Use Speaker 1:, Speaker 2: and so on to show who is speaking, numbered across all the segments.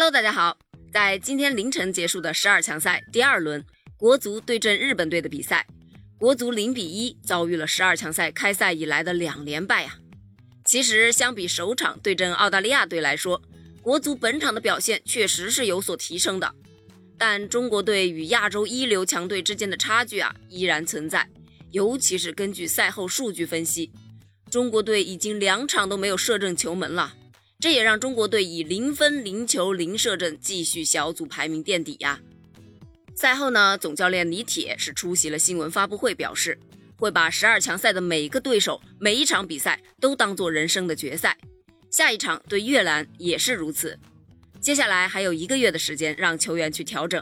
Speaker 1: Hello，大家好。在今天凌晨结束的十二强赛第二轮，国足对阵日本队的比赛，国足零比一遭遇了十二强赛开赛以来的两连败呀。其实相比首场对阵澳大利亚队来说，国足本场的表现确实是有所提升的。但中国队与亚洲一流强队之间的差距啊依然存在，尤其是根据赛后数据分析，中国队已经两场都没有射正球门了。这也让中国队以零分、零球、零射正继续小组排名垫底呀。赛后呢，总教练李铁是出席了新闻发布会，表示会把十二强赛的每个对手、每一场比赛都当做人生的决赛。下一场对越南也是如此。接下来还有一个月的时间让球员去调整。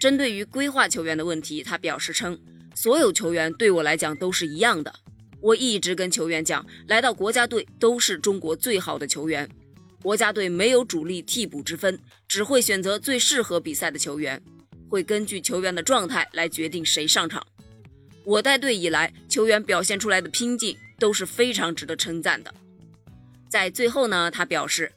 Speaker 1: 针对于规划球员的问题，他表示称，所有球员对我来讲都是一样的。我一直跟球员讲，来到国家队都是中国最好的球员。国家队没有主力替补之分，只会选择最适合比赛的球员，会根据球员的状态来决定谁上场。我带队以来，球员表现出来的拼劲都是非常值得称赞的。在最后呢，他表示，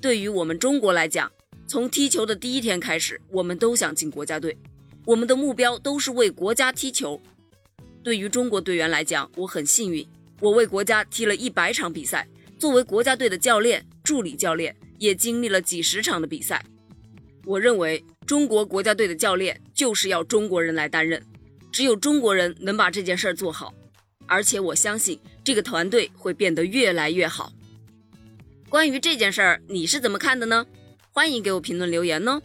Speaker 1: 对于我们中国来讲，从踢球的第一天开始，我们都想进国家队，我们的目标都是为国家踢球。对于中国队员来讲，我很幸运，我为国家踢了一百场比赛。作为国家队的教练、助理教练，也经历了几十场的比赛。我认为，中国国家队的教练就是要中国人来担任，只有中国人能把这件事儿做好。而且我相信，这个团队会变得越来越好。关于这件事儿，你是怎么看的呢？欢迎给我评论留言哦！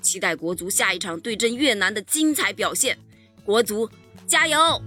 Speaker 1: 期待国足下一场对阵越南的精彩表现，国足。加油！